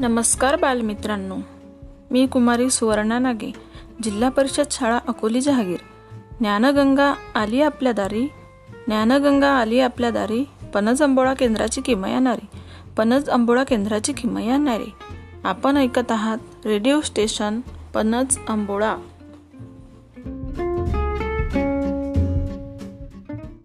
नमस्कार बालमित्रांनो. मी कुमारी सुवर्णा नागे जिल्हा परिषद शाळा अकोली जहागीर. ज्ञानगंगा आली आपल्या दारी ज्ञानगंगा आली आपल्या दारी पनज अंबोळा केंद्राची किमया नारी पनज अंबोळा केंद्राची किमया नारी. आपण ऐकत आहात रेडिओ स्टेशन पनज अंबोळा.